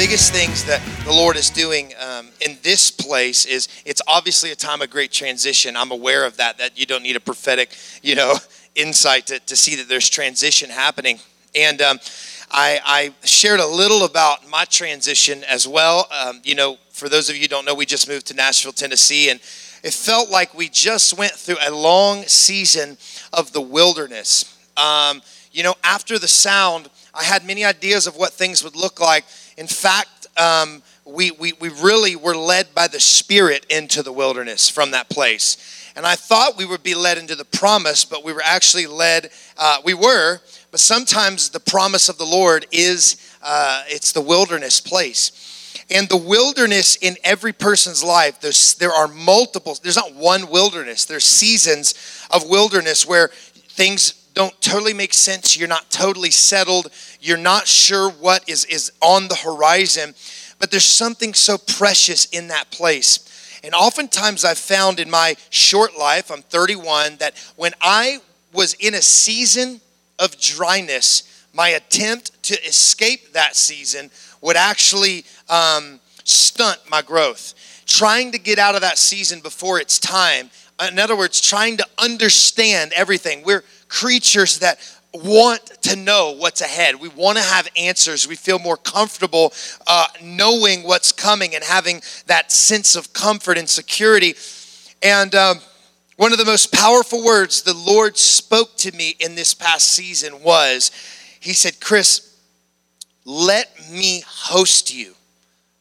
biggest things that the Lord is doing um, in this place is it's obviously a time of great transition. I'm aware of that, that you don't need a prophetic, you know, insight to, to see that there's transition happening. And um, I, I, shared a little about my transition as well. Um, you know, for those of you don't know, we just moved to Nashville, Tennessee, and it felt like we just went through a long season of the wilderness. Um, you know, after the sound, I had many ideas of what things would look like. In fact, um, we, we, we really were led by the Spirit into the wilderness from that place. And I thought we would be led into the promise, but we were actually led, uh, we were, but sometimes the promise of the Lord is, uh, it's the wilderness place. And the wilderness in every person's life, there's, there are multiple, there's not one wilderness, there's seasons of wilderness where things don't totally make sense. You're not totally settled. You're not sure what is, is on the horizon. But there's something so precious in that place. And oftentimes I've found in my short life, I'm 31, that when I was in a season of dryness, my attempt to escape that season would actually um, stunt my growth. Trying to get out of that season before it's time. In other words, trying to understand everything. We're creatures that want to know what's ahead. We want to have answers. We feel more comfortable uh, knowing what's coming and having that sense of comfort and security. And um, one of the most powerful words the Lord spoke to me in this past season was He said, Chris, let me host you.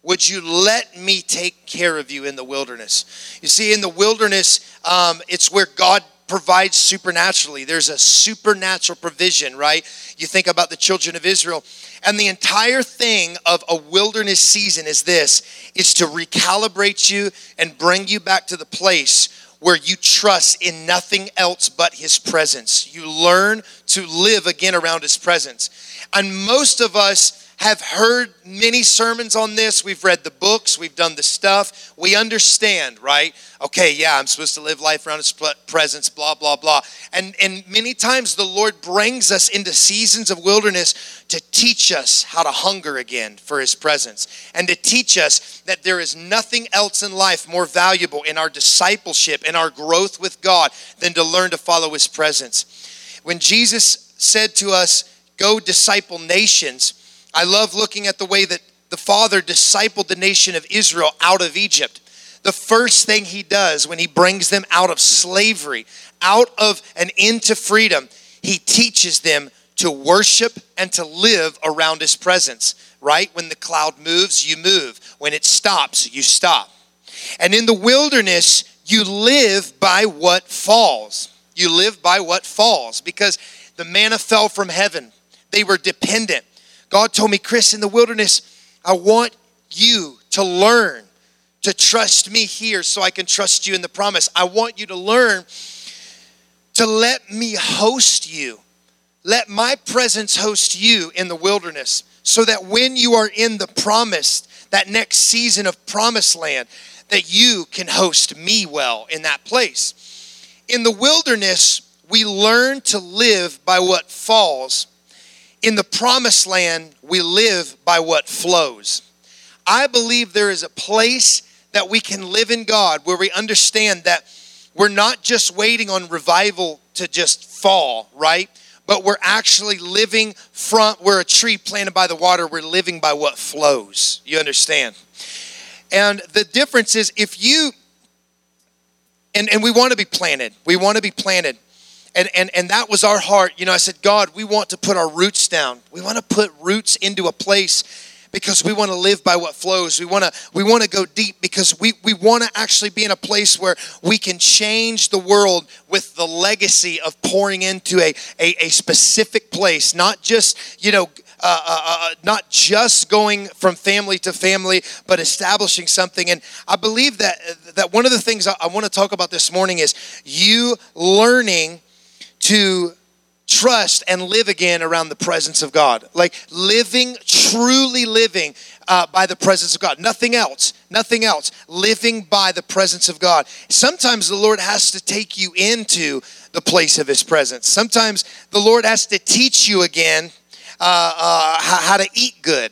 Would you let me take care of you in the wilderness? You see, in the wilderness, um, it's where God provides supernaturally. There's a supernatural provision, right? You think about the children of Israel. And the entire thing of a wilderness season is this is to recalibrate you and bring you back to the place where you trust in nothing else but his presence. You learn to live again around his presence. And most of us have heard many sermons on this. We've read the books, we've done the stuff. We understand, right? Okay, yeah, I'm supposed to live life around His presence, blah, blah, blah. And, and many times the Lord brings us into seasons of wilderness to teach us how to hunger again for His presence and to teach us that there is nothing else in life more valuable in our discipleship and our growth with God than to learn to follow His presence. When Jesus said to us, Go disciple nations, I love looking at the way that the Father discipled the nation of Israel out of Egypt. The first thing he does when he brings them out of slavery, out of and into freedom, he teaches them to worship and to live around his presence, right? When the cloud moves, you move. When it stops, you stop. And in the wilderness, you live by what falls. You live by what falls because the manna fell from heaven. They were dependent. God told me, Chris, in the wilderness, I want you to learn to trust me here so I can trust you in the promise. I want you to learn to let me host you. Let my presence host you in the wilderness so that when you are in the promised, that next season of promised land, that you can host me well in that place. In the wilderness, we learn to live by what falls in the promised land, we live by what flows. I believe there is a place that we can live in God where we understand that we're not just waiting on revival to just fall, right? But we're actually living from, we're a tree planted by the water, we're living by what flows. You understand? And the difference is if you, and, and we want to be planted, we want to be planted. And, and, and that was our heart. You know, I said, God, we want to put our roots down. We want to put roots into a place because we want to live by what flows. We want to we want to go deep because we, we want to actually be in a place where we can change the world with the legacy of pouring into a, a, a specific place, not just, you know, uh, uh, uh, not just going from family to family, but establishing something. And I believe that that one of the things I, I want to talk about this morning is you learning to trust and live again around the presence of God. Like living, truly living uh, by the presence of God. Nothing else. Nothing else. Living by the presence of God. Sometimes the Lord has to take you into the place of His presence. Sometimes the Lord has to teach you again uh, uh, how, how to eat good.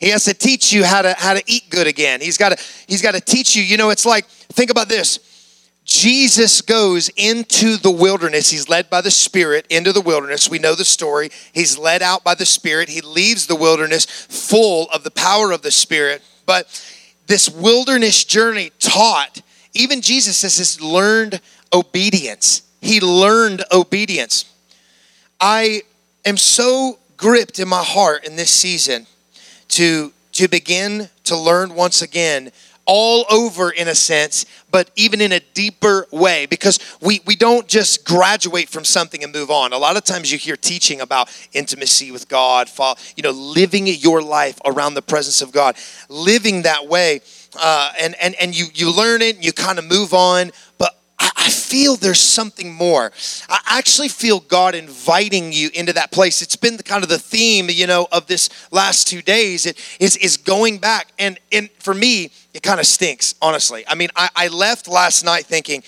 He has to teach you how to how to eat good again. He's got to he's got to teach you. You know, it's like think about this. Jesus goes into the wilderness. He's led by the Spirit into the wilderness. We know the story. He's led out by the Spirit. He leaves the wilderness full of the power of the Spirit. But this wilderness journey taught, even Jesus says this learned obedience. He learned obedience. I am so gripped in my heart in this season to, to begin to learn once again all over in a sense, but even in a deeper way because we, we don't just graduate from something and move on. A lot of times you hear teaching about intimacy with God, you know, living your life around the presence of God, living that way. Uh, and, and, and you, you learn it and you kind of move on, but I, I feel there's something more. I actually feel God inviting you into that place. It's been the, kind of the theme, you know, of this last two days. It is is going back, and and for me, it kind of stinks, honestly. I mean, I, I left last night thinking,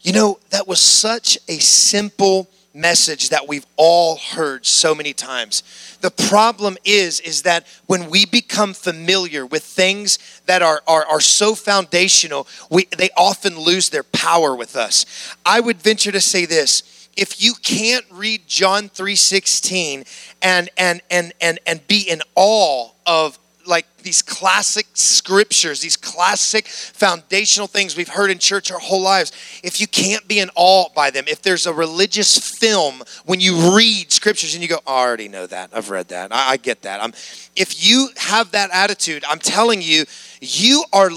you know, that was such a simple message that we've all heard so many times. The problem is is that when we become familiar with things that are, are, are so foundational, we, they often lose their power with us. I would venture to say this if you can't read John 3:16 and and and and and be in awe of like these classic scriptures, these classic foundational things we've heard in church our whole lives, if you can't be in awe by them, if there's a religious film when you read scriptures and you go, I already know that, I've read that, I, I get that. I'm, if you have that attitude, I'm telling you, you are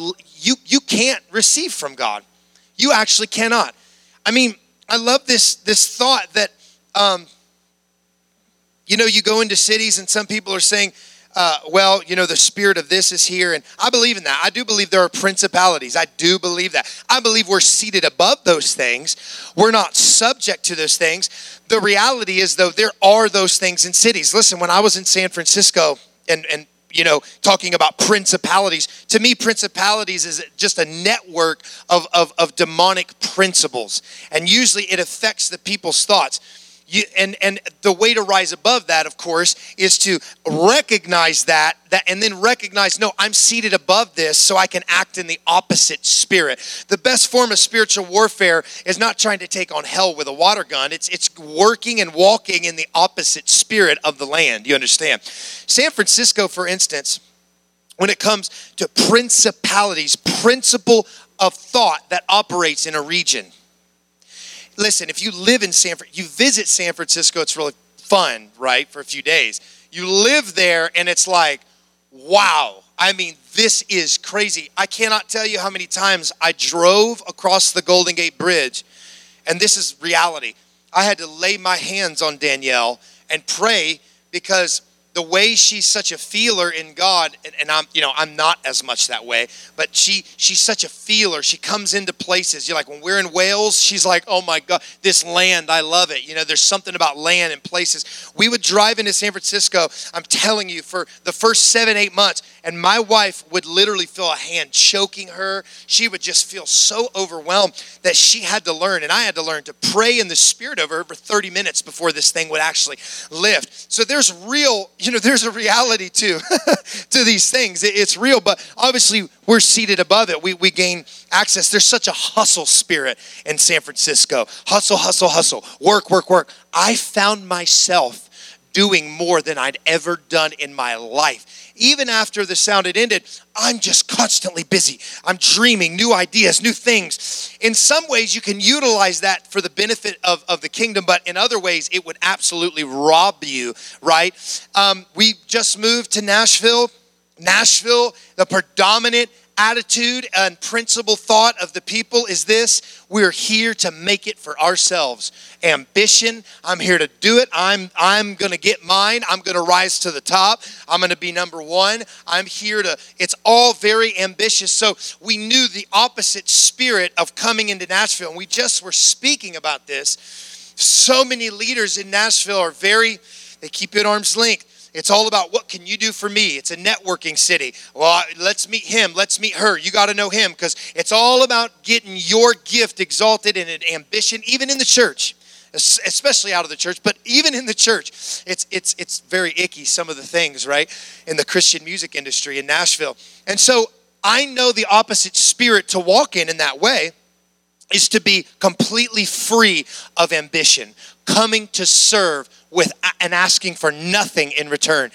you you can't receive from God. You actually cannot. I mean, I love this this thought that um, you know you go into cities and some people are saying uh, well, you know, the spirit of this is here. And I believe in that. I do believe there are principalities. I do believe that. I believe we're seated above those things. We're not subject to those things. The reality is, though, there are those things in cities. Listen, when I was in San Francisco and, and you know, talking about principalities. To me, principalities is just a network of, of, of demonic principles. And usually it affects the people's thoughts. You, and and the way to rise above that of course is to recognize that that and then recognize no i'm seated above this so i can act in the opposite spirit. The best form of spiritual warfare is not trying to take on hell with a water gun. It's it's working and walking in the opposite spirit of the land. You understand? San francisco for instance when it comes to principalities principle of thought that operates in a region listen, if you live in San you visit San Francisco, it's really fun, right, for a few days. You live there and it's like, wow. I mean, this is crazy. I cannot tell you how many times I drove across the Golden Gate Bridge, and this is reality. I had to lay my hands on Danielle and pray because the way she's such a feeler in God, and, and, I'm, you know, I'm not as much that way, but she she's such a feeler. She comes into places. You're like when we're in Wales, she's like, oh my God, this land, I love it. You know, there's something about land and places. We would drive into San Francisco, I'm telling you, for the first seven, eight months, and my wife would literally feel a hand choking her. She would just feel so overwhelmed that she had to learn, and I had to learn to pray in the spirit over her for 30 minutes before this thing would actually lift. So there's real you know, there's a reality to to these things. It's real, but obviously we're seated above it. We, we gain access. There's such a hustle spirit in San Francisco. Hustle, hustle, hustle. Work, work, work. I found myself doing more than I'd ever done in my life. Even after the sound had ended, I'm just constantly busy. I'm dreaming new ideas, new things. In some ways, you can utilize that for the benefit of, of the kingdom, but in other ways, it would absolutely rob you, right? Um, we just moved to Nashville. Nashville, the predominant attitude and principle thought of the people is this. We're here to make it for ourselves. Ambition. I'm here to do it. I'm i'm to get mine. I'm to rise to the top. I'm to be number 1 i'm here to it's all very ambitious. So we knew the opposite spirit of coming into nashville and we just were speaking about this. So many leaders in nashville are very they keep it arm's length it's all about what can you do for me? It's a networking city. Well, let's meet him. Let's meet her. You got to know him because it's all about getting your gift exalted and an ambition, even in the church. especially out of the church, but even in the church, it's it's it's very icky some of the things, right? In the Christian music industry in Nashville. And so I know the opposite spirit to walk in in that way is to be completely free of ambition, coming to serve with and asking for nothing in return.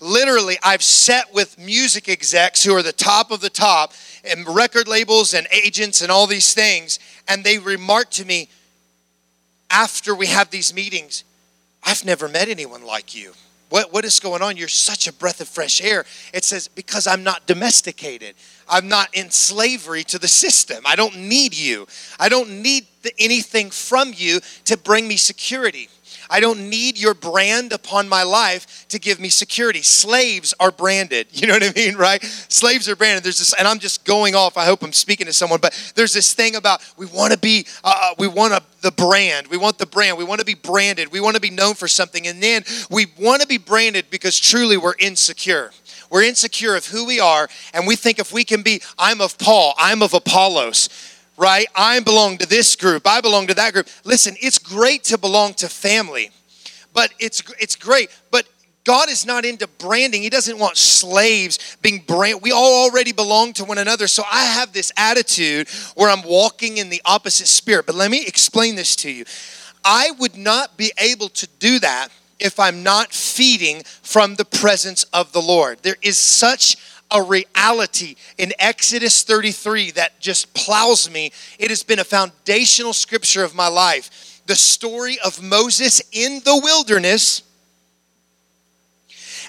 Literally, I've sat with music execs who are the top of the top and record labels and agents and all these things, and they remark to me after we have these meetings, I've never met anyone like you. What, what is going on? You're such a breath of fresh air. It says, because I'm not domesticated. I'm not in slavery to the system. I don't need you. I don't need anything from you to bring me security. I don't need your brand upon my life to give me security. Slaves are branded. You know what I mean, right? Slaves are branded. There's this, and I'm just going off. I hope I'm speaking to someone, but there's this thing about we want to be, uh, uh, we want a, the brand. We want the brand. We want to be branded. We want to be known for something. And then we want to be branded because truly we're insecure. We're insecure of who we are, and we think if we can be, I'm of Paul, I'm of Apollos right? I belong to this group. I belong to that group. Listen, it's great to belong to family, but it's it's great. But God is not into branding. He doesn't want slaves being brand. We all already belong to one another. So I have this attitude where I'm walking in the opposite spirit. But let me explain this to you. I would not be able to do that if I'm not feeding from the presence of the Lord. There is such a reality in Exodus 33 that just plows me. It has been a foundational scripture of my life. The story of Moses in the wilderness.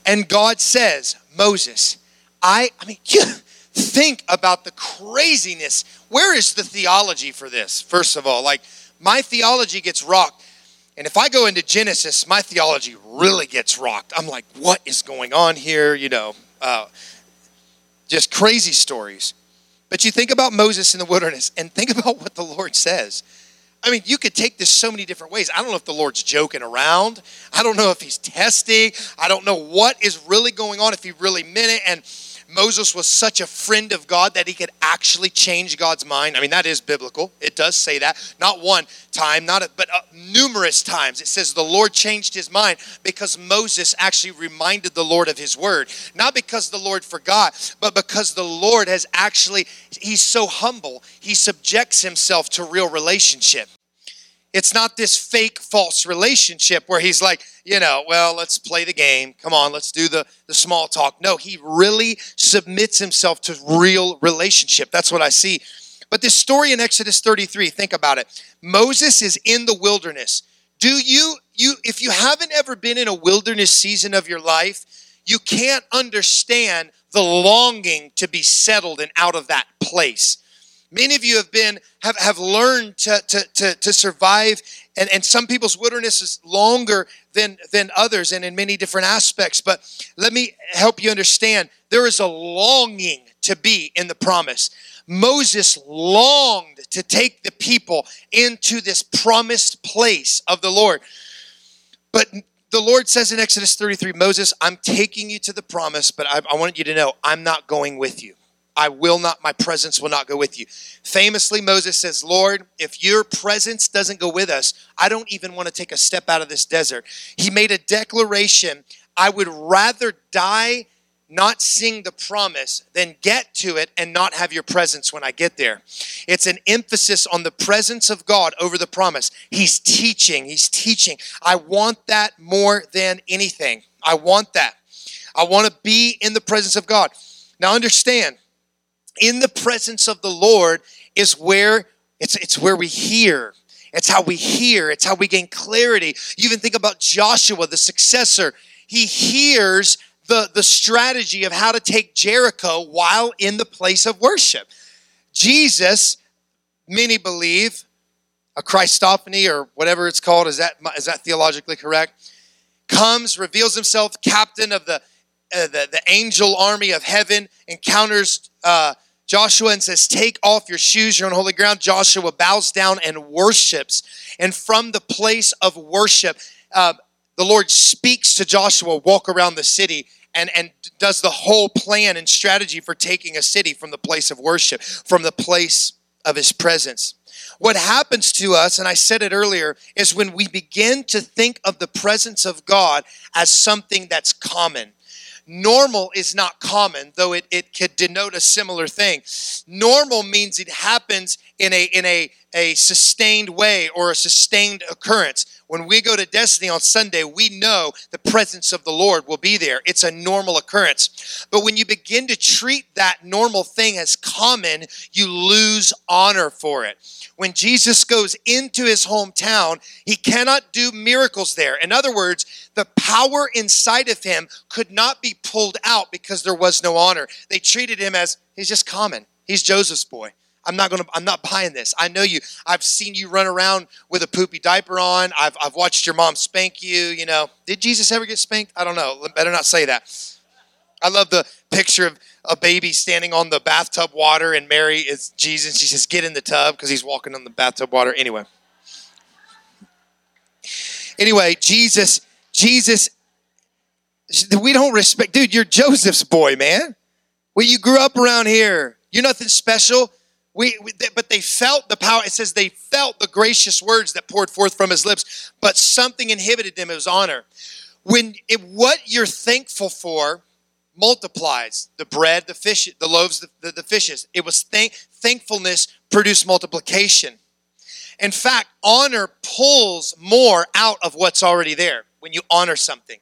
And God says, Moses, I, I mean, you think about the craziness. Where is the theology for this? First of all, like my theology gets rocked. And if I go into Genesis, my theology really gets rocked. I'm like, what is going on here? You know, uh, just crazy stories. But you think about Moses in the wilderness and think about what the Lord says. I mean, you could take this so many different ways. I don't know if the Lord's joking around. I don't know if he's testing. I don't know what is really going on, if he really meant it. And Moses was such a friend of God that he could actually change God's mind. I mean, that is biblical. It does say that. Not one time, not a, but uh, numerous times. It says the Lord changed his mind because Moses actually reminded the Lord of his word. Not because the Lord forgot, but because the Lord has actually, he's so humble, he subjects himself to real relationship. It's not this fake, false relationship where he's like, you know, well, let's play the game. Come on, let's do the, the small talk. No, he really submits himself to real relationship. That's what I see. But this story in Exodus 33, think about it. Moses is in the wilderness. Do you, you, if you haven't ever been in a wilderness season of your life, you can't understand the longing to be settled and out of that place. Many of you have been have, have learned to, to, to, to survive, and, and some people's wilderness is longer than, than others and in many different aspects. But let me help you understand there is a longing to be in the promise. Moses longed to take the people into this promised place of the Lord. But the Lord says in Exodus 33, Moses, I'm taking you to the promise, but I, I want you to know I'm not going with you. I will not, my presence will not go with you. Famously, Moses says, Lord, if your presence doesn't go with us, I don't even want to take a step out of this desert. He made a declaration I would rather die not seeing the promise than get to it and not have your presence when I get there. It's an emphasis on the presence of God over the promise. He's teaching, he's teaching. I want that more than anything. I want that. I want to be in the presence of God. Now understand, in the presence of the Lord is where it's, it's where we hear. It's how we hear. It's how we gain clarity. You even think about Joshua, the successor. He hears the, the strategy of how to take Jericho while in the place of worship. Jesus, many believe, a Christophany or whatever it's called, is that, is that theologically correct? Comes, reveals himself, captain of the, uh, the, the angel army of heaven, encounters uh, Joshua and says, Take off your shoes, you're on holy ground. Joshua bows down and worships. And from the place of worship, uh, the Lord speaks to Joshua, walk around the city, and, and does the whole plan and strategy for taking a city from the place of worship, from the place of his presence. what happens to us, and I said it earlier, is when we begin to think of the presence of God as something that's common. Normal is not common, though it, it could denote a similar thing. Normal means it happens in a in a, a sustained way or a sustained occurrence. When we go to Destiny on Sunday, we know the presence of the Lord will be there. It's a normal occurrence. But when you begin to treat that normal thing as common, you lose honor for it when Jesus goes into his hometown, he cannot do miracles there. In other words, the power inside of him could not be pulled out because there was no honor. They treated him as he's just common. He's Joseph's boy. I'm not gonna. I'm not buying this. I know you. I've seen you run around with a poopy diaper on. I've I've watched your mom spank you. You know, did Jesus ever get spanked? I don't know. Better not say that. I love the picture of a baby standing on the bathtub water, and Mary is Jesus. She says, "Get in the tub," because he's walking on the bathtub water. Anyway, anyway, Jesus, Jesus, we don't respect, dude. You're Joseph's boy, man. Well, you grew up around here. You're nothing special. We, we, but they felt the power. It says they felt the gracious words that poured forth from his lips, but something inhibited them. It was honor. When it, what you're thankful for multiplies the bread, the fish, the loaves, the, the, the fishes. It was thank, thankfulness produced multiplication. In fact, honor pulls more out of what's already there when you honor something.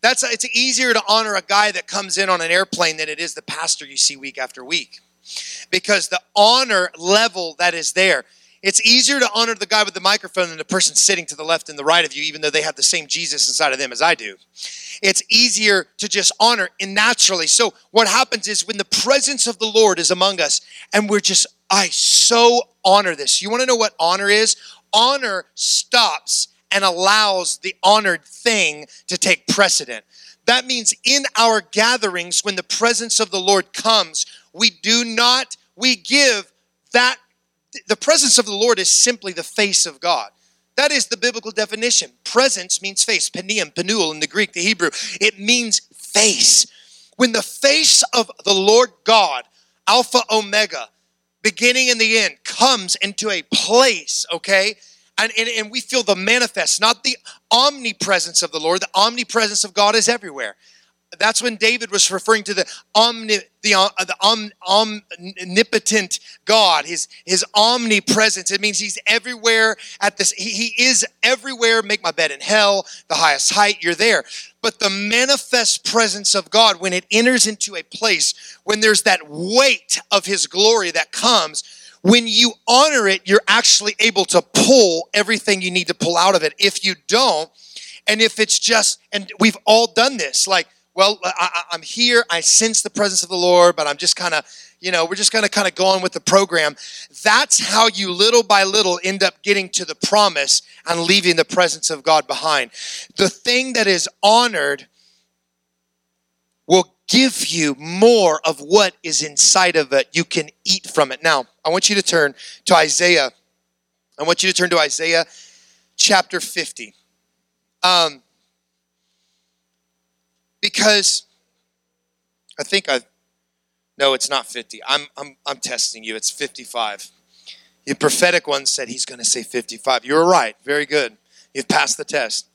That's it's easier to honor a guy that comes in on an airplane than it is the pastor you see week after week. Because the honor level that is there, it's easier to honor the guy with the microphone than the person sitting to the left and the right of you, even though they have the same Jesus inside of them as I do it's easier to just honor and naturally. So what happens is when the presence of the Lord is among us and we're just, I so honor this. You want to know what honor is? Honor stops and allows the honored thing to take precedent. That means in our gatherings, when the presence of the Lord comes, we do not, we give that, the presence of the Lord is simply the face of God. That is the biblical definition. Presence means face, penium, penuel in the Greek, the Hebrew. It means face. When the face of the Lord God, Alpha Omega, beginning and the end, comes into a place, okay? And, and, and we feel the manifest, not the omnipresence of the Lord. The omnipresence of God is everywhere that's when David was referring to the omni, the, uh, the om, omnipotent God, his, his omnipresence. It means he's everywhere at this, he, he is everywhere. Make my bed in hell, the highest height, you're there. But the manifest presence of God, when it enters into a place, when there's that weight of his glory that comes, when you honor it, you're actually able to pull everything you need to pull out of it. If you don't, and if it's just, and we've all done this, like, well, I, am here. I sense the presence of the Lord, but I'm just kind of, you know, we're just going to kind of go on with the program. That's how you little by little end up getting to the promise and leaving the presence of God behind. The thing that is honored will give you more of what is inside of it. You can eat from it. Now, I want you to turn to Isaiah. I want you to turn to Isaiah chapter 50. Um, because I think I no, it's not 50. I'm I'm I'm testing you. It's 55. The prophetic one said he's going to say 55. You were right. Very good. You've passed the test.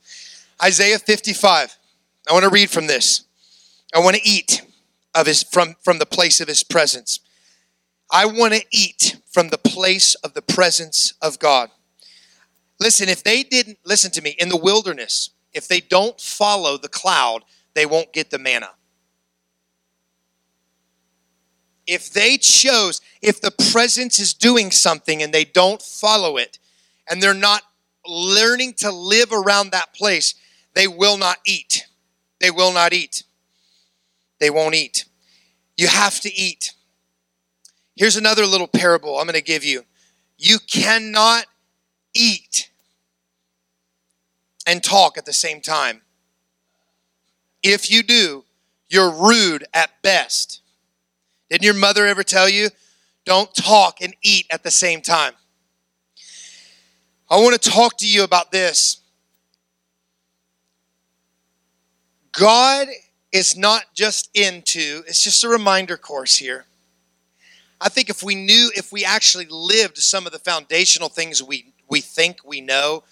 Isaiah 55. I want to read from this. I want to eat of his from from the place of his presence. I want to eat from the place of the presence of God. Listen, if they didn't listen to me in the wilderness, if they don't follow the cloud, they won't get the manna. If they chose, if the presence is doing something and they don't follow it, and they're not learning to live around that place, they will not eat. They will not eat. They won't eat. You have to eat. Here's another little parable I'm going to give you. You cannot eat and talk at the same time. If you do, you're rude at best. Didn't your mother ever tell you, don't talk and eat at the same time? I want to talk to you about this. God is not just into, it's just a reminder course here. I think if we knew, if we actually lived some of the foundational things we, we think we know,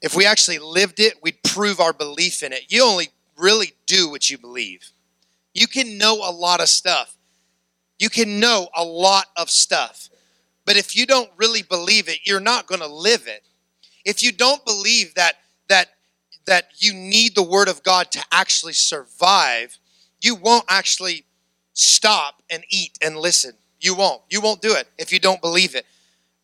if we actually lived it, we'd prove our belief in it. You only really do what you believe. You can know a lot of stuff. You can know a lot of stuff. But if you don't really believe it, you're not going to live it. If you don't believe that that that you need the word of God to actually survive, you won't actually stop and eat and listen. You won't. You won't do it if you don't believe it.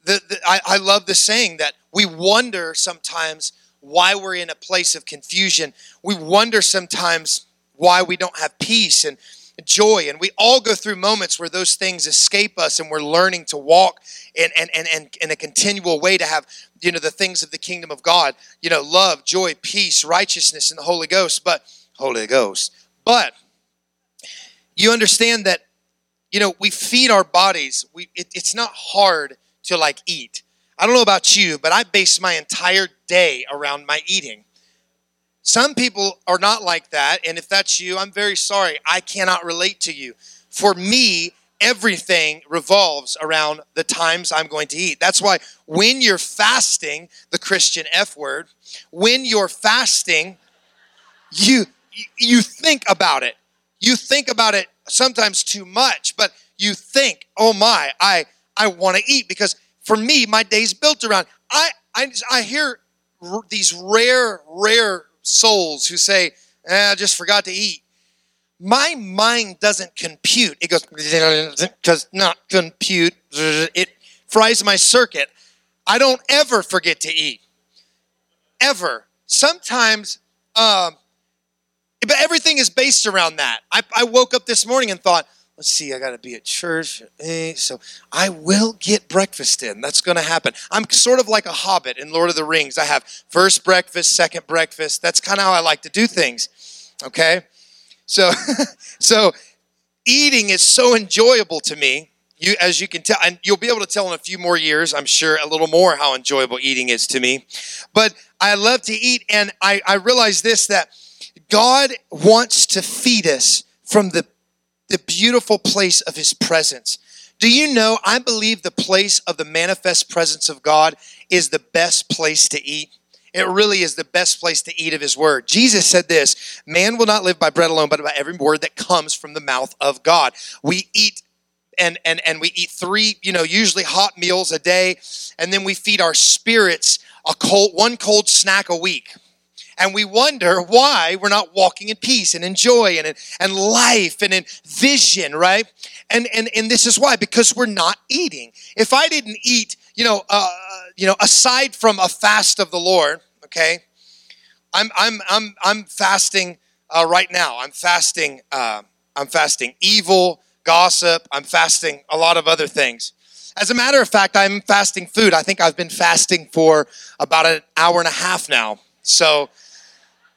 The, the, I, I love the saying that we wonder sometimes why we're in a place of confusion. We wonder sometimes why we don't have peace and joy. And we all go through moments where those things escape us and we're learning to walk in, in, in, in, in a continual way to have, you know, the things of the kingdom of God, you know, love, joy, peace, righteousness, and the Holy Ghost. But, Holy Ghost. But you understand that, you know, we feed our bodies. We, it, it's not hard to like eat. I don't know about you, but I base my entire day around my eating. Some people are not like that, and if that's you, I'm very sorry. I cannot relate to you. For me, everything revolves around the times I'm going to eat. That's why when you're fasting, the Christian F word, when you're fasting, you you think about it. You think about it sometimes too much, but you think, "Oh my, I I want to eat because for me, my day's built around. I, I, I hear r- these rare, rare souls who say, eh, I just forgot to eat. My mind doesn't compute. It goes, does not compute. It fries my circuit. I don't ever forget to eat. Ever. Sometimes, um, but everything is based around that. I, I woke up this morning and thought, let's see, I got to be at church. Eh, so I will get breakfast in. That's going to happen. I'm sort of like a hobbit in Lord of the Rings. I have first breakfast, second breakfast. That's kind of how I like to do things. Okay? So so eating is so enjoyable to me. You as you can tell and you'll be able to tell in a few more years, I'm sure a little more how enjoyable eating is to me. But I love to eat and I I realize this that God wants to feed us from the the beautiful place of his presence. Do you know? I believe the place of the manifest presence of God is the best place to eat. It really is the best place to eat of his word. Jesus said this Man will not live by bread alone, but by every word that comes from the mouth of God. We eat and and and we eat three, you know, usually hot meals a day, and then we feed our spirits a cold one cold snack a week and we wonder why we're not walking in peace and in joy and in, and life and in vision, right? And, and, and this is why, because we're not eating. If I didn't eat, you know, uh, you know, aside from a fast of the Lord, okay, I'm, I'm, I'm, I'm fasting uh, right now. I'm fasting, uh, I'm fasting evil, gossip. I'm fasting a lot of other things. As a matter of fact, I'm fasting food. I think I've been fasting for about an hour and a half now. So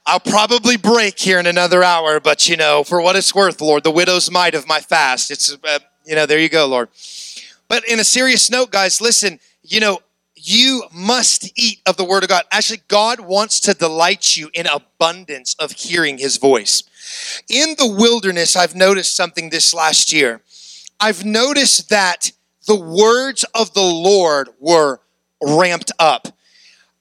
I'll probably break here in another hour, but you know, for what it's worth, Lord, the widow's mite of my fast. It's, uh, you know, there you go, Lord. But in a serious note, guys, listen, you know, you must eat of the word of God. Actually, God wants to delight you in abundance of hearing his voice. In the wilderness, I've noticed something this last year. I've noticed that the words of the Lord were ramped up.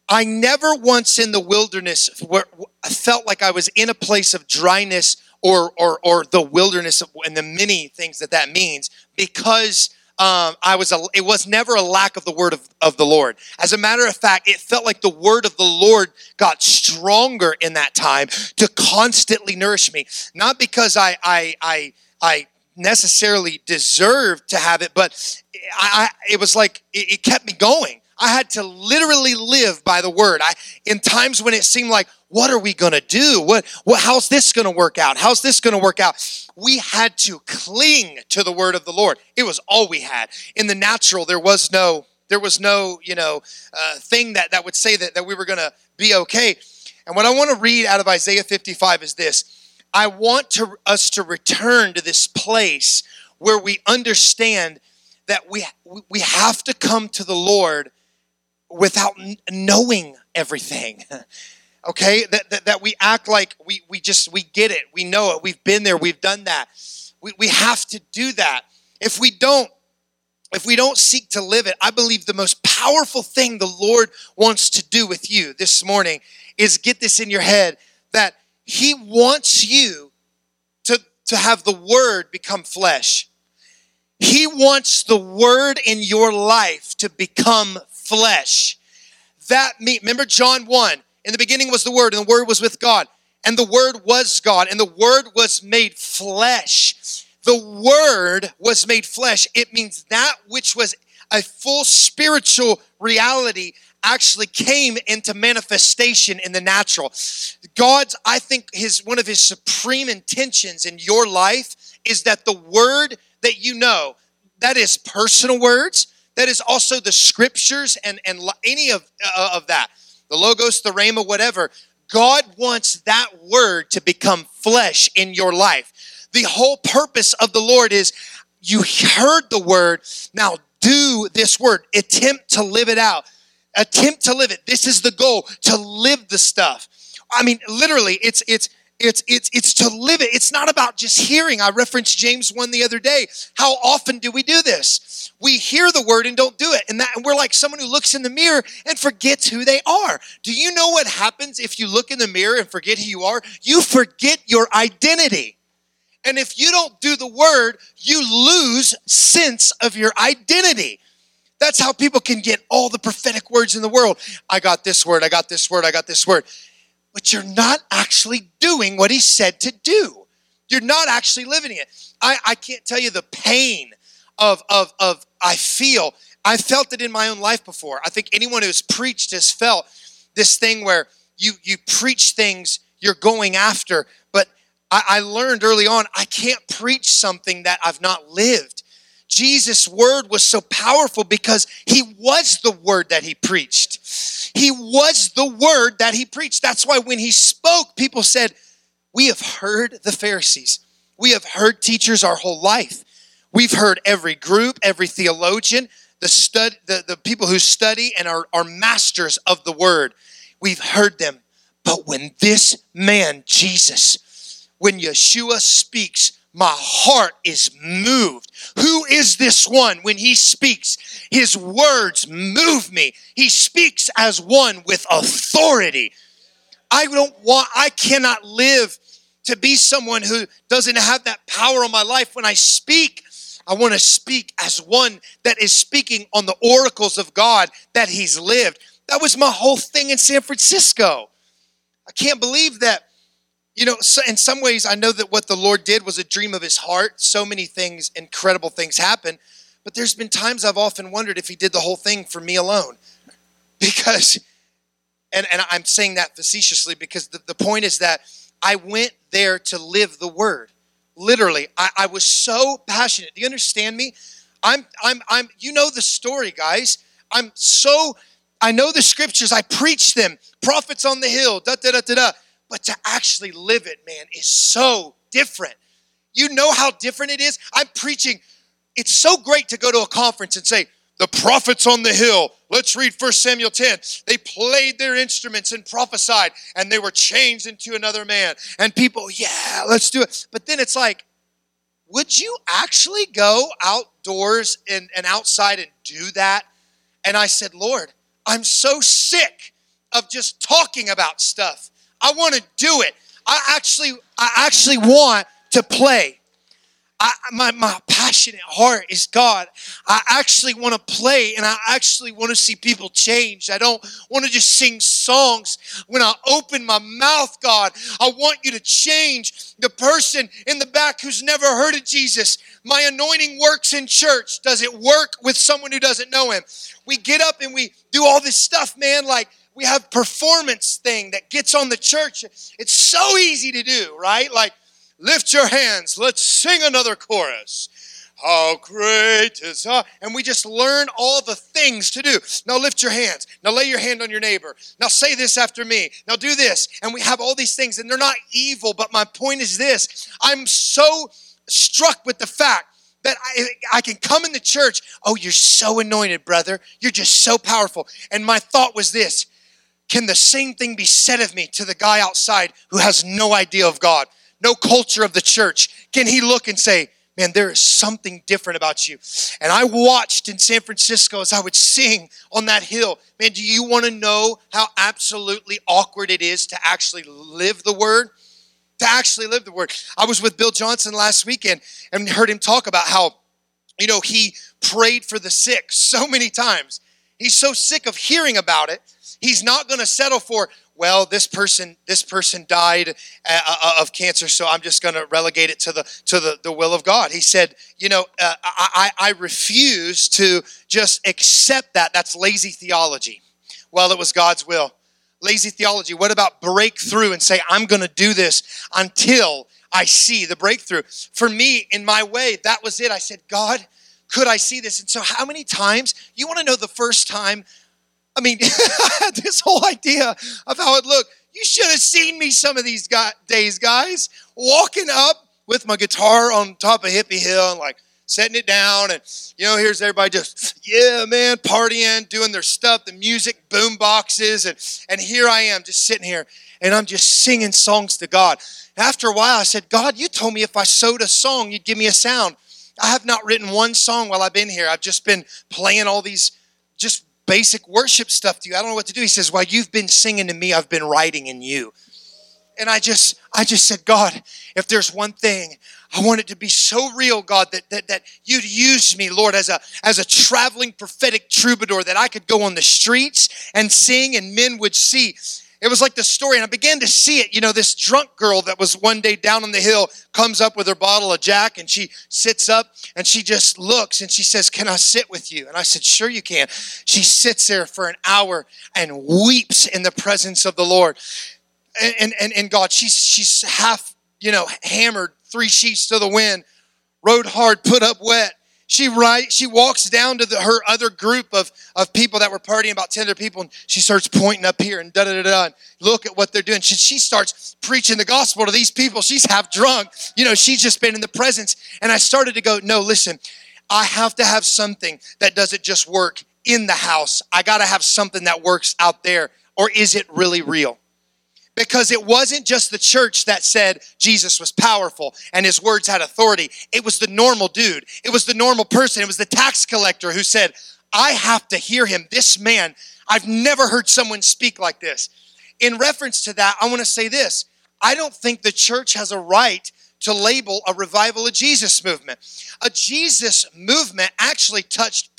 I never once in the wilderness where I felt like I was in a place of dryness or, or, or the wilderness and the many things that that means because um, I was a, it was never a lack of the word of, of the Lord. As a matter of fact, it felt like the word of the Lord got stronger in that time to constantly nourish me. Not because I I I, I necessarily deserved to have it, but I, I it was like it, it kept me going. I had to literally live by the word. I in times when it seemed like, what are we going to do? What, what how's this going to work out? How's this going to work out? We had to cling to the word of the Lord. It was all we had. In the natural, there was no there was no, you know, uh, thing that that would say that that we were going to be okay. And what I want to read out of Isaiah 55 is this. I want to us to return to this place where we understand that we we have to come to the Lord without knowing everything okay? That, that, that, we act like we, we just we get it. We know it. We've been there. We've done that. We, we have to do that. If we don't if we don't seek to live it, I believe the most powerful thing the Lord wants to do with you this morning is get this in your head that He wants you to, to have the Word become flesh. He wants the Word in your life to become flesh. That me, remember John 1 in the beginning was the Word, and the Word was with God, and the Word was God, and the Word was made flesh the word was made flesh. It means that which was a full spiritual reality actually came into manifestation in the natural. God's, I think, his one of his supreme intentions in your life is that the word that you know, that is personal words, that is also the scriptures and, and any of, uh, of that, the logos, the rhema, whatever. God wants that word to become flesh in your life. The whole purpose of the Lord is you heard the word, now do this word. Attempt to live it out. Attempt to live it. This is the goal to live the stuff. I mean, literally, it's it's it's it's it's to live it. It's not about just hearing. I referenced James 1 the other day. How often do we do this? We hear the word and don't do it. And that and we're like someone who looks in the mirror and forgets who they are. Do you know what happens if you look in the mirror and forget who you are? You forget your identity. And if you don't do the word, you lose sense of your identity. That's how people can get all the prophetic words in the world. I got this word, I got this word, I got this word. But you're not actually doing what he said to do. You're not actually living it. I, I can't tell you the pain of, of, of I feel. I felt it in my own life before. I think anyone who's preached has felt this thing where you you preach things you're going after, I, I learned early on I can't preach something that I've not lived. Jesus' word was so powerful because he was the word that he preached. He was the word that he preached. That's why when he spoke, people said, We have heard the Pharisees. We have heard teachers our whole life. We've heard every group, every theologian, the, stud, the, the people who study and are, are masters of the word. We've heard them. But when this man, Jesus, when Yeshua speaks, my heart is moved. Who is this one when he speaks? His words move me. He speaks as one with authority. I don't want, I cannot live to be someone who doesn't have that power on my life. When I speak, I want to speak as one that is speaking on the oracles of God that he's lived. That was my whole thing in San Francisco. I can't believe that you know, so in some ways, I know that what the Lord did was a dream of his heart. So many things, incredible things happen. But there's been times I've often wondered if he did the whole thing for me alone. Because, and, and I'm saying that facetiously because the, the point is that I went there to live the word. Literally, I, I was so passionate. Do you understand me? I'm, I'm, I'm, you know the story, guys. I'm so, I know the scriptures. I preach them. Prophets on the hill, da da da da da. But to actually live it, man, is so different. You know how different it is? I'm preaching. It's so great to go to a conference and say, the prophets on the hill. Let's read 1 Samuel 10. They played their instruments and prophesied, and they were changed into another man. And people, yeah, let's do it. But then it's like, would you actually go outdoors and, and outside and do that? And I said, Lord, I'm so sick of just talking about stuff. I want to do it. I actually, I actually want to play. I, my, my passionate heart is God. I actually want to play and I actually want to see people change. I don't want to just sing songs. When I open my mouth, God, I want you to change the person in the back who's never heard of Jesus. My anointing works in church. Does it work with someone who doesn't know him? We get up and we do all this stuff, man, like we have performance thing that gets on the church. It's so easy to do, right? Like, lift your hands. Let's sing another chorus. How great is and we just learn all the things to do. Now lift your hands. Now lay your hand on your neighbor. Now say this after me. Now do this. And we have all these things, and they're not evil, but my point is this. I'm so struck with the fact that I, I can come in the church. Oh, you're so anointed, brother. You're just so powerful. And my thought was this can the same thing be said of me to the guy outside who has no idea of God, no culture of the church? Can he look and say, man, there is something different about you. And I watched in San Francisco as I would sing on that hill. Man, do you want to know how absolutely awkward it is to actually live the word? To actually live the word. I was with Bill Johnson last weekend and heard him talk about how, you know, he prayed for the sick so many times. He's so sick of hearing about it. He's not going to settle for, well this person this person died uh, uh, of cancer so i'm just going to relegate it to the to the, the will of god. He said you know uh, I, I refuse to just accept that. That's lazy theology. Well it was god's will. Lazy theology. What about breakthrough and say i'm going to do this until i see the breakthrough? For me in my way that was it. I said god could i see this? And so how many times you want to know the first time I mean, this whole idea of how it looked. You should have seen me some of these days, guys, walking up with my guitar on top of Hippie Hill and like setting it down. And, you know, here's everybody just, yeah, man, partying, doing their stuff, the music, boom boxes. And, and here I am just sitting here and I'm just singing songs to God. After a while, I said, God, you told me if I sowed a song, you'd give me a sound. I have not written one song while I've been here. I've just been playing all these just basic worship stuff to you. I don't know what to do. He says, While you've been singing to me, I've been writing in you. And I just, I just said, God, if there's one thing, I want it to be so real, God, that, that, that you'd use me, Lord, as a, as a traveling prophetic troubadour, that I could go on the streets and sing and men would see it was like the story, and I began to see it. You know, this drunk girl that was one day down on the hill comes up with her bottle of Jack and she sits up and she just looks and she says, Can I sit with you? And I said, Sure, you can. She sits there for an hour and weeps in the presence of the Lord. And, and, and God, she's, she's half, you know, hammered, three sheets to the wind, rode hard, put up wet she right she walks down to the, her other group of, of people that were partying about 10 other people and she starts pointing up here and da da da da look at what they're doing. She, she starts preaching the gospel to these people. She's half drunk. You know she's just been in the presence. And i started to go no listen i have to have something that doesn't just work in the house. I got to have something that works out there. Or is it really real because it wasn't just the church that said Jesus was powerful and his words had authority. It was the normal dude. It was the normal person. It was the tax collector who said, I have to hear him. This man, I've never heard someone speak like this. In reference to that, I want to say this. I don't think the church has a right to label a revival a Jesus movement. A Jesus movement actually touched,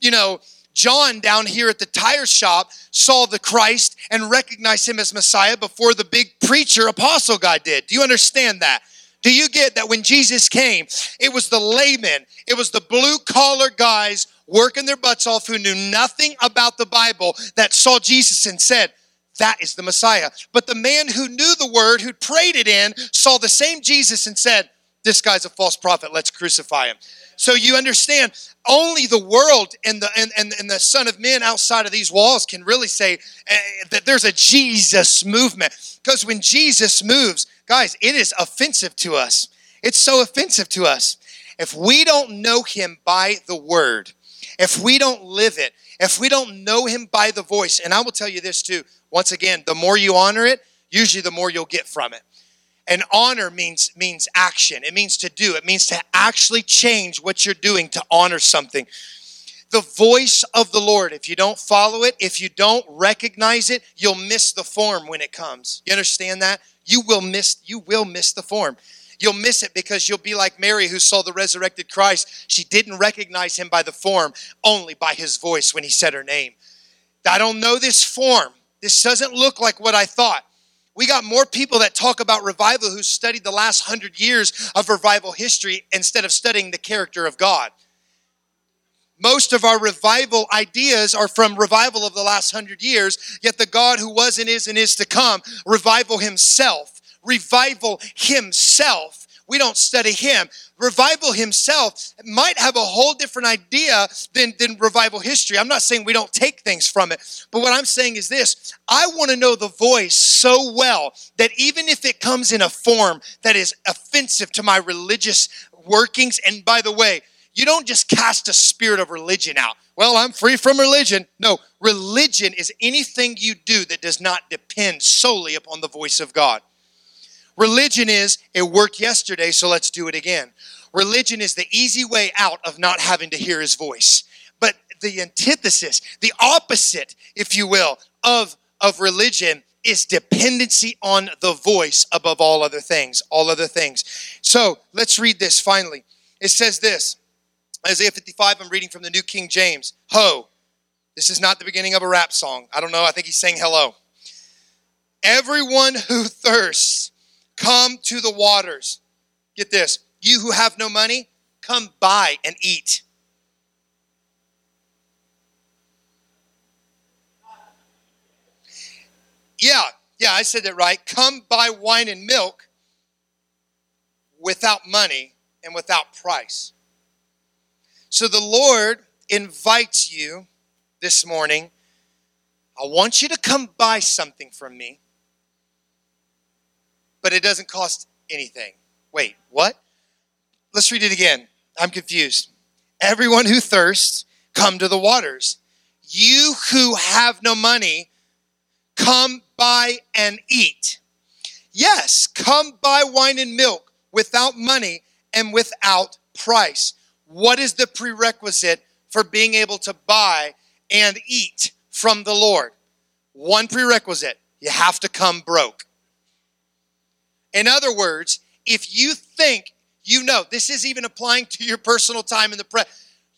you know, John down here at the tire shop saw the Christ and recognized him as Messiah before the big preacher apostle guy did. Do you understand that? Do you get that when Jesus came, it was the laymen, it was the blue collar guys working their butts off who knew nothing about the Bible that saw Jesus and said, that is the Messiah. But the man who knew the word, who prayed it in, saw the same Jesus and said, This guy's a false prophet, let's crucify him. So you understand, only the world and the and, and, and the Son of Men outside of these walls can really say uh, that there's a Jesus movement. Because when Jesus moves, guys, it is offensive to us. It's so offensive to us. If we don't know him by the word, if we don't live it, if we don't know him by the voice, and I will tell you this too, once again, the more you honor it, usually the more you'll get from it. And honor means means action. It means to do. It means to actually change what you're doing to honor something. The voice of the Lord, if you don't follow it, if you don't recognize it, you'll miss the form when it comes. You understand that? You will miss you will miss the form. You'll miss it because you'll be like Mary who saw the resurrected Christ. She didn't recognize him by the form, only by his voice when he said her name. I don't know this form. This doesn't look like what I thought. We got more people that talk about revival who studied the last hundred years of revival history instead of studying the character of God. Most of our revival ideas are from revival of the last hundred years, yet the God who was and is and is to come, revival himself, revival himself. We don't study him revival himself might have a whole different idea than, than revival history. I'm not saying we don't take things from it, but what I'm saying is this I want to know the voice so well that even if it comes in a form that is offensive to my religious workings, and by the way, you don't just cast a spirit of religion out. Well, I'm free from religion. No, religion is anything you do that does not depend solely upon the voice of God. Religion is, it worked yesterday, so let's do it again. Religion is the easy way out of not having to hear his voice. But the antithesis, the opposite, if you will, of, of religion is dependency on the voice above all other things, all other things. So let's read this finally. It says this Isaiah 55, I'm reading from the New King James. Ho, this is not the beginning of a rap song. I don't know. I think he's saying hello. Everyone who thirsts, come to the waters. Get this. You who have no money, come buy and eat. Yeah, yeah, I said that right. Come buy wine and milk without money and without price. So the Lord invites you this morning. I want you to come buy something from me, but it doesn't cost anything. Wait, what? Let's read it again. I'm confused. Everyone who thirsts, come to the waters. You who have no money, come buy and eat. Yes, come buy wine and milk without money and without price. What is the prerequisite for being able to buy and eat from the Lord? One prerequisite you have to come broke. In other words, if you think you know, this is even applying to your personal time in the prayer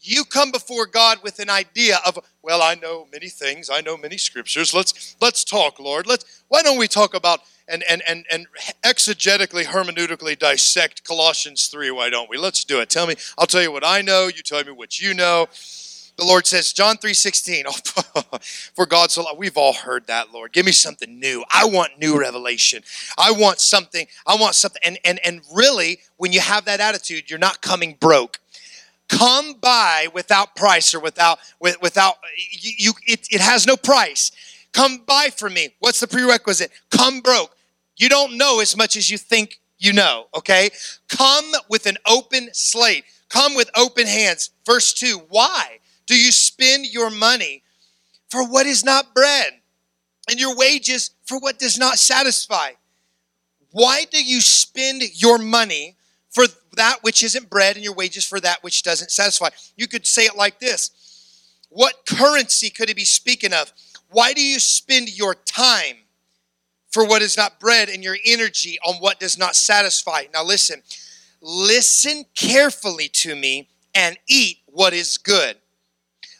you come before God with an idea of, well, I know many things, I know many scriptures. Let's let's talk, Lord. Let's why don't we talk about and and and and exegetically, hermeneutically dissect Colossians 3, why don't we? Let's do it. Tell me, I'll tell you what I know, you tell me what you know. The Lord says, John 3 16, oh, for God so. We've all heard that, Lord. Give me something new. I want new revelation. I want something. I want something. And, and, and really, when you have that attitude, you're not coming broke come buy without price or without without you, you it, it has no price come buy from me what's the prerequisite come broke you don't know as much as you think you know okay come with an open slate come with open hands verse 2 why do you spend your money for what is not bread and your wages for what does not satisfy why do you spend your money for that which isn't bread and your wages for that which doesn't satisfy. You could say it like this What currency could he be speaking of? Why do you spend your time for what is not bread and your energy on what does not satisfy? Now, listen, listen carefully to me and eat what is good.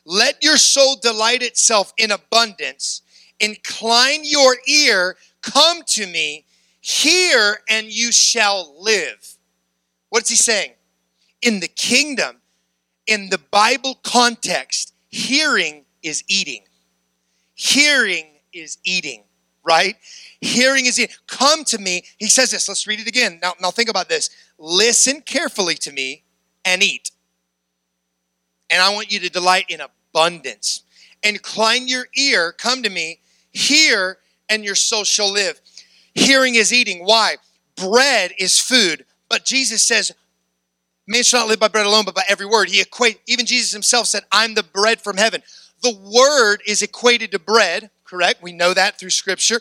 Let your soul delight itself in abundance. Incline your ear, come to me, hear, and you shall live. What's he saying? In the kingdom, in the Bible context, hearing is eating. Hearing is eating, right? Hearing is eating. Come to me. He says this. Let's read it again. Now, now think about this. Listen carefully to me and eat. And I want you to delight in abundance. Incline your ear, come to me, hear, and your soul shall live. Hearing is eating. Why? Bread is food but Jesus says, man shall not live by bread alone, but by every word. He equate, even Jesus himself said, I'm the bread from heaven. The word is equated to bread, correct? We know that through scripture.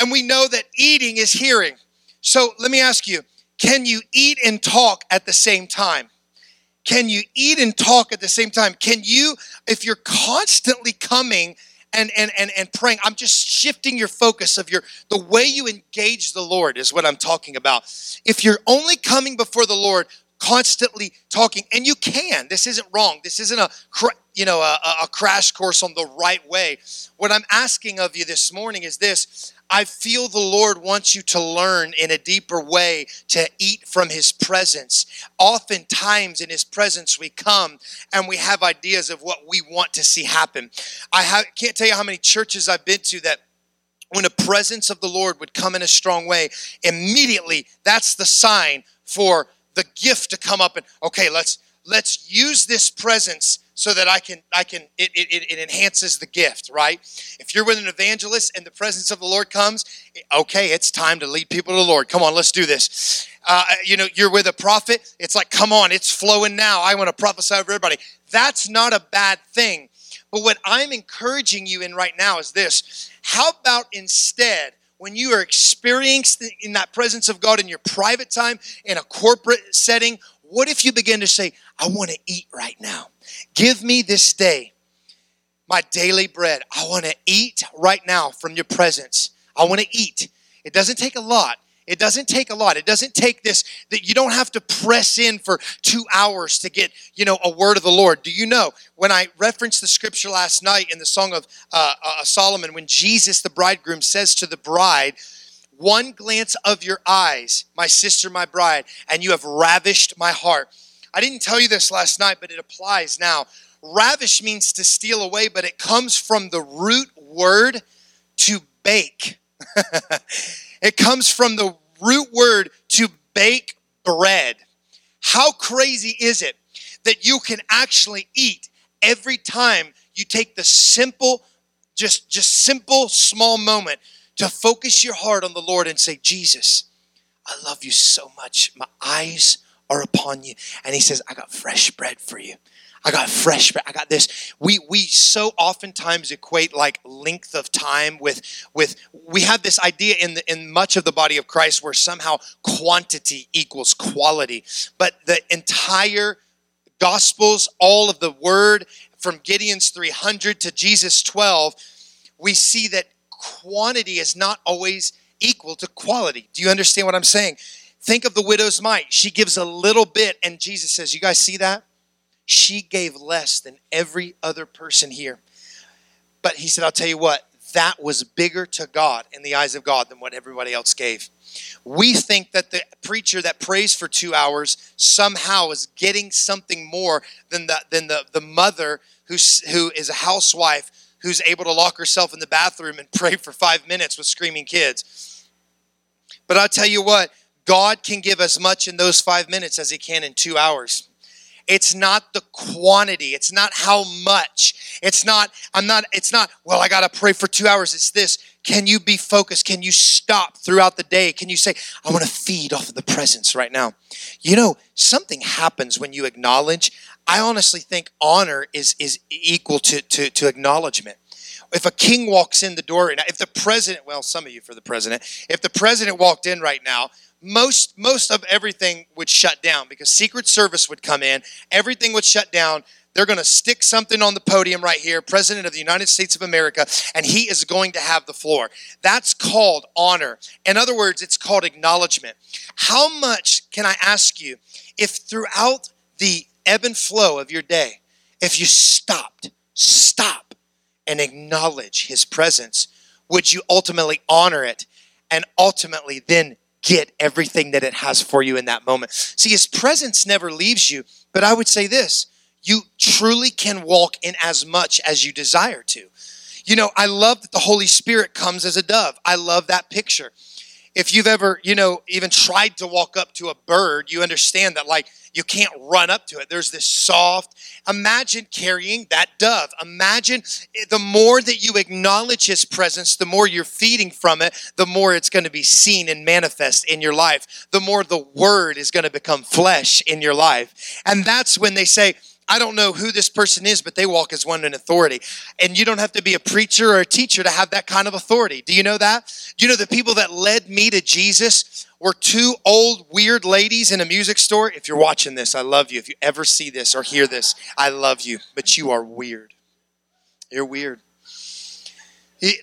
And we know that eating is hearing. So let me ask you, can you eat and talk at the same time? Can you eat and talk at the same time? Can you, if you're constantly coming and and and and praying i'm just shifting your focus of your the way you engage the lord is what i'm talking about if you're only coming before the lord constantly talking and you can this isn't wrong this isn't a you know a, a crash course on the right way what i'm asking of you this morning is this I feel the Lord wants you to learn in a deeper way to eat from His presence. Oftentimes, in His presence, we come and we have ideas of what we want to see happen. I have, can't tell you how many churches I've been to that when a presence of the Lord would come in a strong way, immediately that's the sign for the gift to come up and okay, let's let's use this presence so that I can, I can, it, it, it enhances the gift, right? If you're with an evangelist and the presence of the Lord comes, okay, it's time to lead people to the Lord. Come on, let's do this. Uh, you know, you're with a prophet, it's like, come on, it's flowing now. I want to prophesy over everybody. That's not a bad thing. But what I'm encouraging you in right now is this. How about instead, when you are experienced in that presence of God in your private time, in a corporate setting, what if you begin to say, I want to eat right now? Give me this day my daily bread. I want to eat right now from your presence. I want to eat. It doesn't take a lot. It doesn't take a lot. It doesn't take this that you don't have to press in for two hours to get, you know, a word of the Lord. Do you know when I referenced the scripture last night in the song of uh, uh, Solomon, when Jesus, the bridegroom, says to the bride, one glance of your eyes, my sister, my bride, and you have ravished my heart. I didn't tell you this last night, but it applies now. Ravish means to steal away, but it comes from the root word to bake. it comes from the root word to bake bread. How crazy is it that you can actually eat every time you take the simple, just, just simple, small moment to focus your heart on the Lord and say, Jesus, I love you so much. My eyes are upon you. And he says, I got fresh bread for you. I got fresh bread. I got this. We we so oftentimes equate like length of time with with we have this idea in the in much of the body of Christ where somehow quantity equals quality. But the entire gospels, all of the word from Gideon's 300 to Jesus 12, we see that quantity is not always equal to quality. Do you understand what I'm saying? Think of the widow's mite. She gives a little bit, and Jesus says, You guys see that? She gave less than every other person here. But he said, I'll tell you what, that was bigger to God in the eyes of God than what everybody else gave. We think that the preacher that prays for two hours somehow is getting something more than the, than the, the mother who's, who is a housewife who's able to lock herself in the bathroom and pray for five minutes with screaming kids. But I'll tell you what, God can give as much in those five minutes as He can in two hours. It's not the quantity. It's not how much. It's not, I'm not, it's not, well, I got to pray for two hours. It's this. Can you be focused? Can you stop throughout the day? Can you say, I want to feed off of the presence right now? You know, something happens when you acknowledge. I honestly think honor is, is equal to, to, to acknowledgement if a king walks in the door, if the president, well, some of you for the president, if the president walked in right now, most most of everything would shut down because Secret Service would come in, everything would shut down. They're going to stick something on the podium right here, President of the United States of America, and he is going to have the floor. That's called honor. In other words, it's called acknowledgement. How much can I ask you if throughout the ebb and flow of your day, if you stopped, stop and acknowledge his presence, would you ultimately honor it and ultimately then get everything that it has for you in that moment? See, his presence never leaves you, but I would say this you truly can walk in as much as you desire to. You know, I love that the Holy Spirit comes as a dove. I love that picture. If you've ever, you know, even tried to walk up to a bird, you understand that, like, you can't run up to it. There's this soft. Imagine carrying that dove. Imagine the more that you acknowledge his presence, the more you're feeding from it, the more it's going to be seen and manifest in your life. The more the word is going to become flesh in your life. And that's when they say, I don't know who this person is, but they walk as one in authority. And you don't have to be a preacher or a teacher to have that kind of authority. Do you know that? Do you know the people that led me to Jesus were two old, weird ladies in a music store? If you're watching this, I love you. If you ever see this or hear this, I love you, but you are weird. You're weird.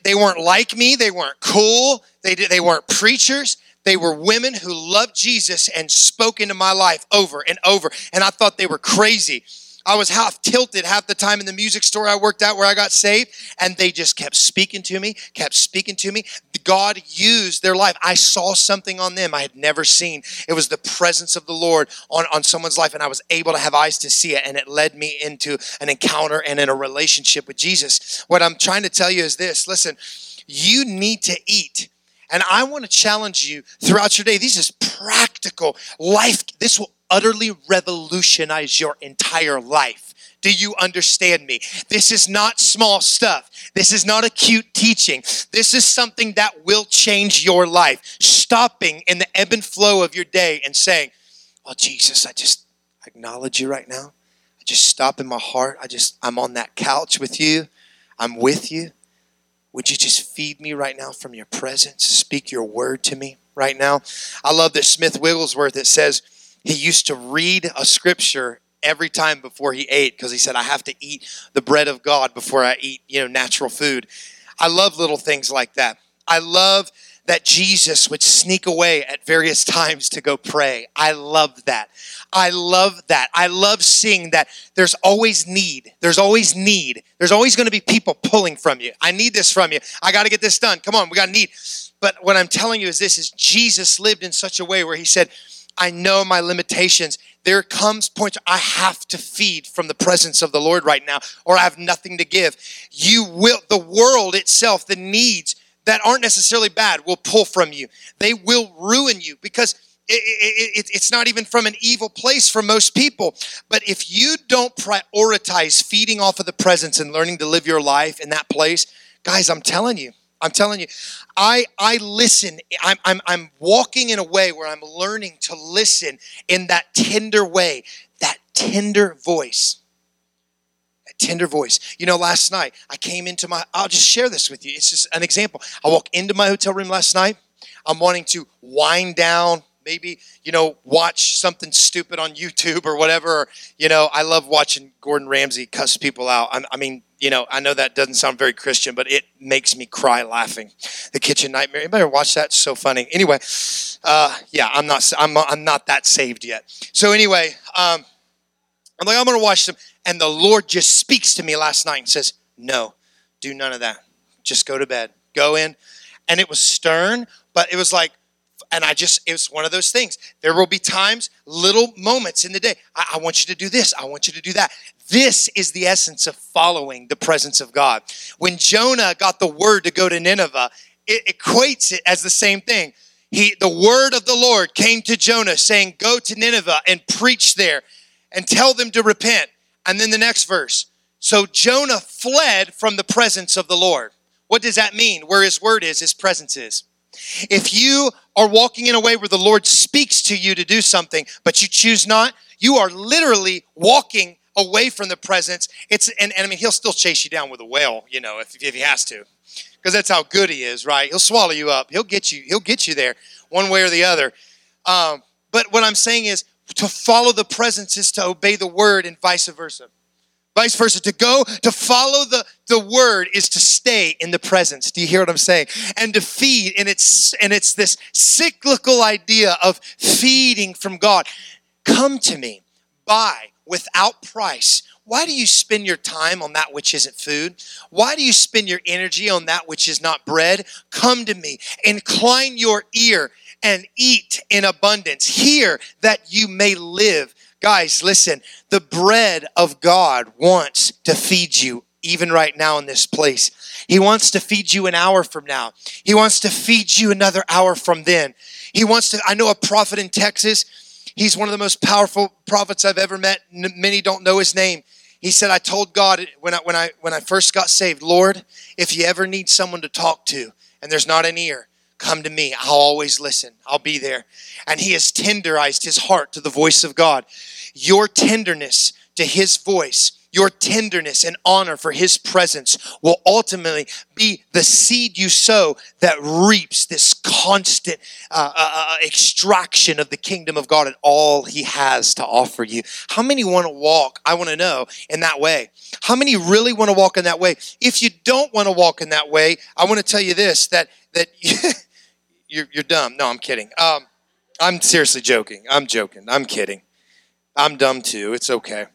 They weren't like me, they weren't cool, they, they weren't preachers. They were women who loved Jesus and spoke into my life over and over. And I thought they were crazy. I was half tilted half the time in the music store I worked at where I got saved, and they just kept speaking to me, kept speaking to me. God used their life. I saw something on them I had never seen. It was the presence of the Lord on, on someone's life, and I was able to have eyes to see it, and it led me into an encounter and in a relationship with Jesus. What I'm trying to tell you is this listen, you need to eat. And I want to challenge you throughout your day. This is practical life. This will utterly revolutionize your entire life. Do you understand me? This is not small stuff. This is not a cute teaching. This is something that will change your life. Stopping in the ebb and flow of your day and saying, Oh, Jesus, I just acknowledge you right now. I just stop in my heart. I just, I'm on that couch with you. I'm with you. Would you just feed me right now from your presence? Speak your word to me right now. I love that Smith Wigglesworth. It says, he used to read a scripture every time before he ate because he said, I have to eat the bread of God before I eat, you know, natural food. I love little things like that. I love that Jesus would sneak away at various times to go pray. I love that. I love that. I love seeing that there's always need. There's always need. There's always going to be people pulling from you. I need this from you. I got to get this done. Come on, we got need. But what I'm telling you is this is Jesus lived in such a way where he said, I know my limitations. There comes points I have to feed from the presence of the Lord right now, or I have nothing to give. You will, the world itself, the needs that aren't necessarily bad will pull from you. They will ruin you because it, it, it, it's not even from an evil place for most people. But if you don't prioritize feeding off of the presence and learning to live your life in that place, guys, I'm telling you, I'm telling you, I I listen. I'm, I'm I'm walking in a way where I'm learning to listen in that tender way, that tender voice. That tender voice. You know, last night I came into my I'll just share this with you. It's just an example. I walk into my hotel room last night. I'm wanting to wind down, maybe you know watch something stupid on youtube or whatever. You know i love watching gordon ramsay cuss people out. I, I mean you know i know that doesn't sound very christian but it makes me cry laughing. The kitchen nightmare. Anybody watch that? It's so funny. Anyway uh, yeah i'm not I'm, I'm not that saved yet. So anyway um, i'm like i'm gonna watch them and the lord just speaks to me last night and says no do none of that. Just go to bed. Go in. And it was stern but it was like and I just, it was one of those things. There will be times, little moments in the day. I, I, want you to do this. I want you to do that. This is the essence of following the presence of God. When Jonah got the word to go to Nineveh, it equates it as the same thing. He, the word of the Lord came to Jonah saying, Go to Nineveh and preach there and tell them to repent. And then the next verse. So Jonah fled from the presence of the Lord. What does that mean? Where his word is, his presence is. If you are walking in a way where the Lord speaks to you to do something, but you choose not, you are literally walking away from the presence. It's and, and I mean he'll still chase you down with a whale, you know, if, if he has to. Because that's how good he is, right? He'll swallow you up. He'll get you, he'll get you there one way or the other. Um, but what I'm saying is to follow the presence is to obey the word and vice versa. Vice versa. To go, to follow the, the word is to stay in the presence. Do you hear what I'm saying? And to feed, and it's and it's this cyclical idea of feeding from God. Come to me, buy without price. Why do you spend your time on that which isn't food? Why do you spend your energy on that which is not bread? Come to me, incline your ear and eat in abundance. Hear that you may live. Guys, listen, the bread of God wants to feed you even right now in this place. He wants to feed you an hour from now. He wants to feed you another hour from then. He wants to, I know a prophet in Texas. He's one of the most powerful prophets I've ever met. Many don't know his name. He said, I told God when I, when I, when I first got saved, Lord, if you ever need someone to talk to and there's not an ear, come to me. I'll always listen. I'll be there. And he has tenderized his heart to the voice of God your tenderness to his voice, your tenderness and honor for his presence will ultimately be the seed you sow that reaps this constant uh, uh, uh, extraction of the kingdom of God and all he has to offer you. How many want to walk? I want to know in that way. How many really want to walk in that way? If you don't want to walk in that way, I want to tell you this that that you're, you're dumb. No, I'm kidding. Um, I'm seriously joking. I'm joking. I'm kidding. I'm dumb too. It's okay.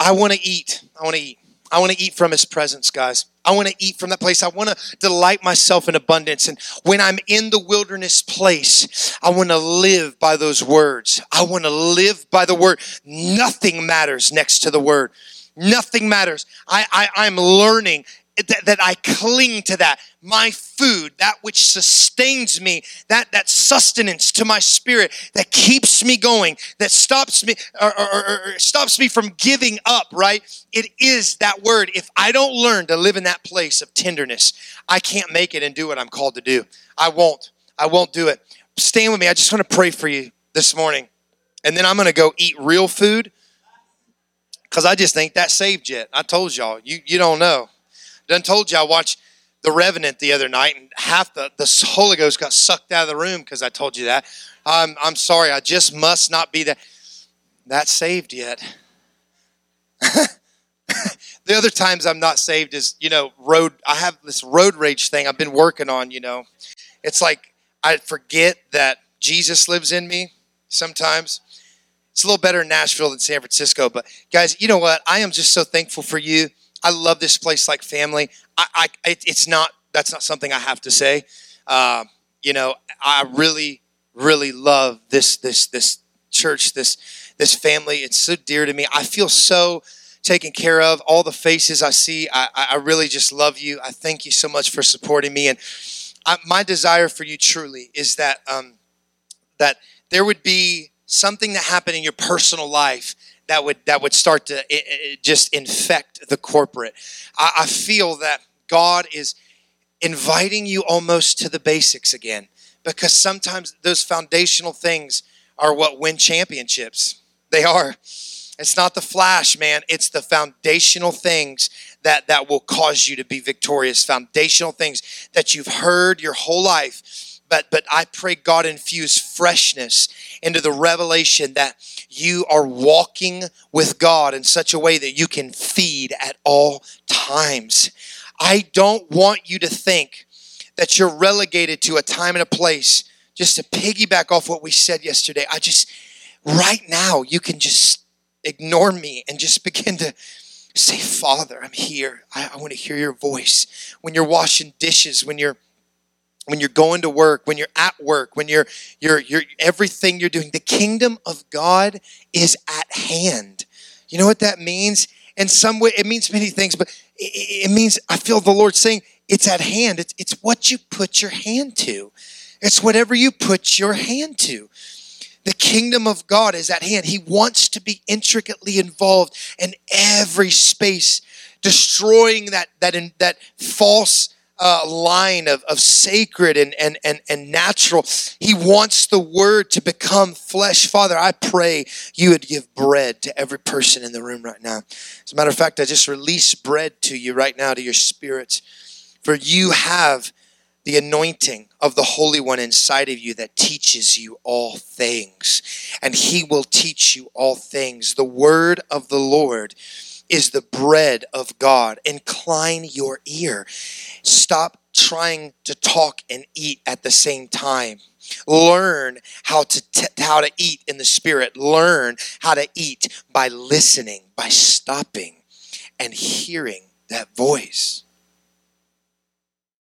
I want to eat. I want to eat. I want to eat from his presence, guys. I want to eat from that place. I want to delight myself in abundance. And when I'm in the wilderness place, I want to live by those words. I want to live by the word. Nothing matters next to the word. Nothing matters. I, I, I'm learning that, that I cling to that. My food, that which sustains me, that, that sustenance to my spirit, that keeps me going, that stops me, or, or, or stops me from giving up, right? It is that word. If I don't learn to live in that place of tenderness, I can't make it and do what I'm called to do. I won't. I won't do it. Stand with me. I just want to pray for you this morning. And then I'm going to go eat real food because I just think that saved yet. I told y'all, you, you don't know. Done told you I watched the Revenant the other night, and half the, the Holy Ghost got sucked out of the room because I told you that. I'm, I'm sorry, I just must not be that, that saved yet. the other times I'm not saved is, you know, road, I have this road rage thing I've been working on, you know. It's like I forget that Jesus lives in me sometimes. It's a little better in Nashville than San Francisco, but guys, you know what? I am just so thankful for you. I love this place like family. I, I it's not that's not something I have to say. Uh, you know, I really, really love this this this church, this this family. It's so dear to me. I feel so taken care of. All the faces I see, I, I really just love you. I thank you so much for supporting me. And I, my desire for you truly is that um, that there would be something that happened in your personal life that would that would start to it, it just infect the corporate. I, I feel that God is inviting you almost to the basics again because sometimes those foundational things are what win championships. They are. It's not the flash, man. It's the foundational things that that will cause you to be victorious. Foundational things that you've heard your whole life but but I pray God infuse freshness into the revelation that you are walking with God in such a way that you can feed at all times. I don't want you to think that you're relegated to a time and a place just to piggyback off what we said yesterday. I just right now you can just ignore me and just begin to say, Father, I'm here. I, I want to hear your voice. When you're washing dishes, when you're when you're going to work, when you're at work, when you're you're you're everything you're doing, the kingdom of God is at hand. You know what that means? In some way, it means many things, but it, means I feel the Lord saying it's at hand. It's it's what you put your hand to. It's whatever you put your hand to. The kingdom of God is at hand. He wants to be intricately involved in every space, destroying that that that false uh, line of, of sacred and, and, and, and natural. He wants the word to become flesh. Father, I pray you would give bread to every person in the room right now. As a matter of fact, I just release bread to you right now, to your spirits. For you have the anointing of the Holy One inside of you that teaches you all things. And He will teach you all things. The word of the Lord is the bread of God. Incline your ear. Stop trying to talk and eat at the same time. Learn how to t- how to eat in the spirit. Learn how to eat by listening, by stopping and hearing that voice.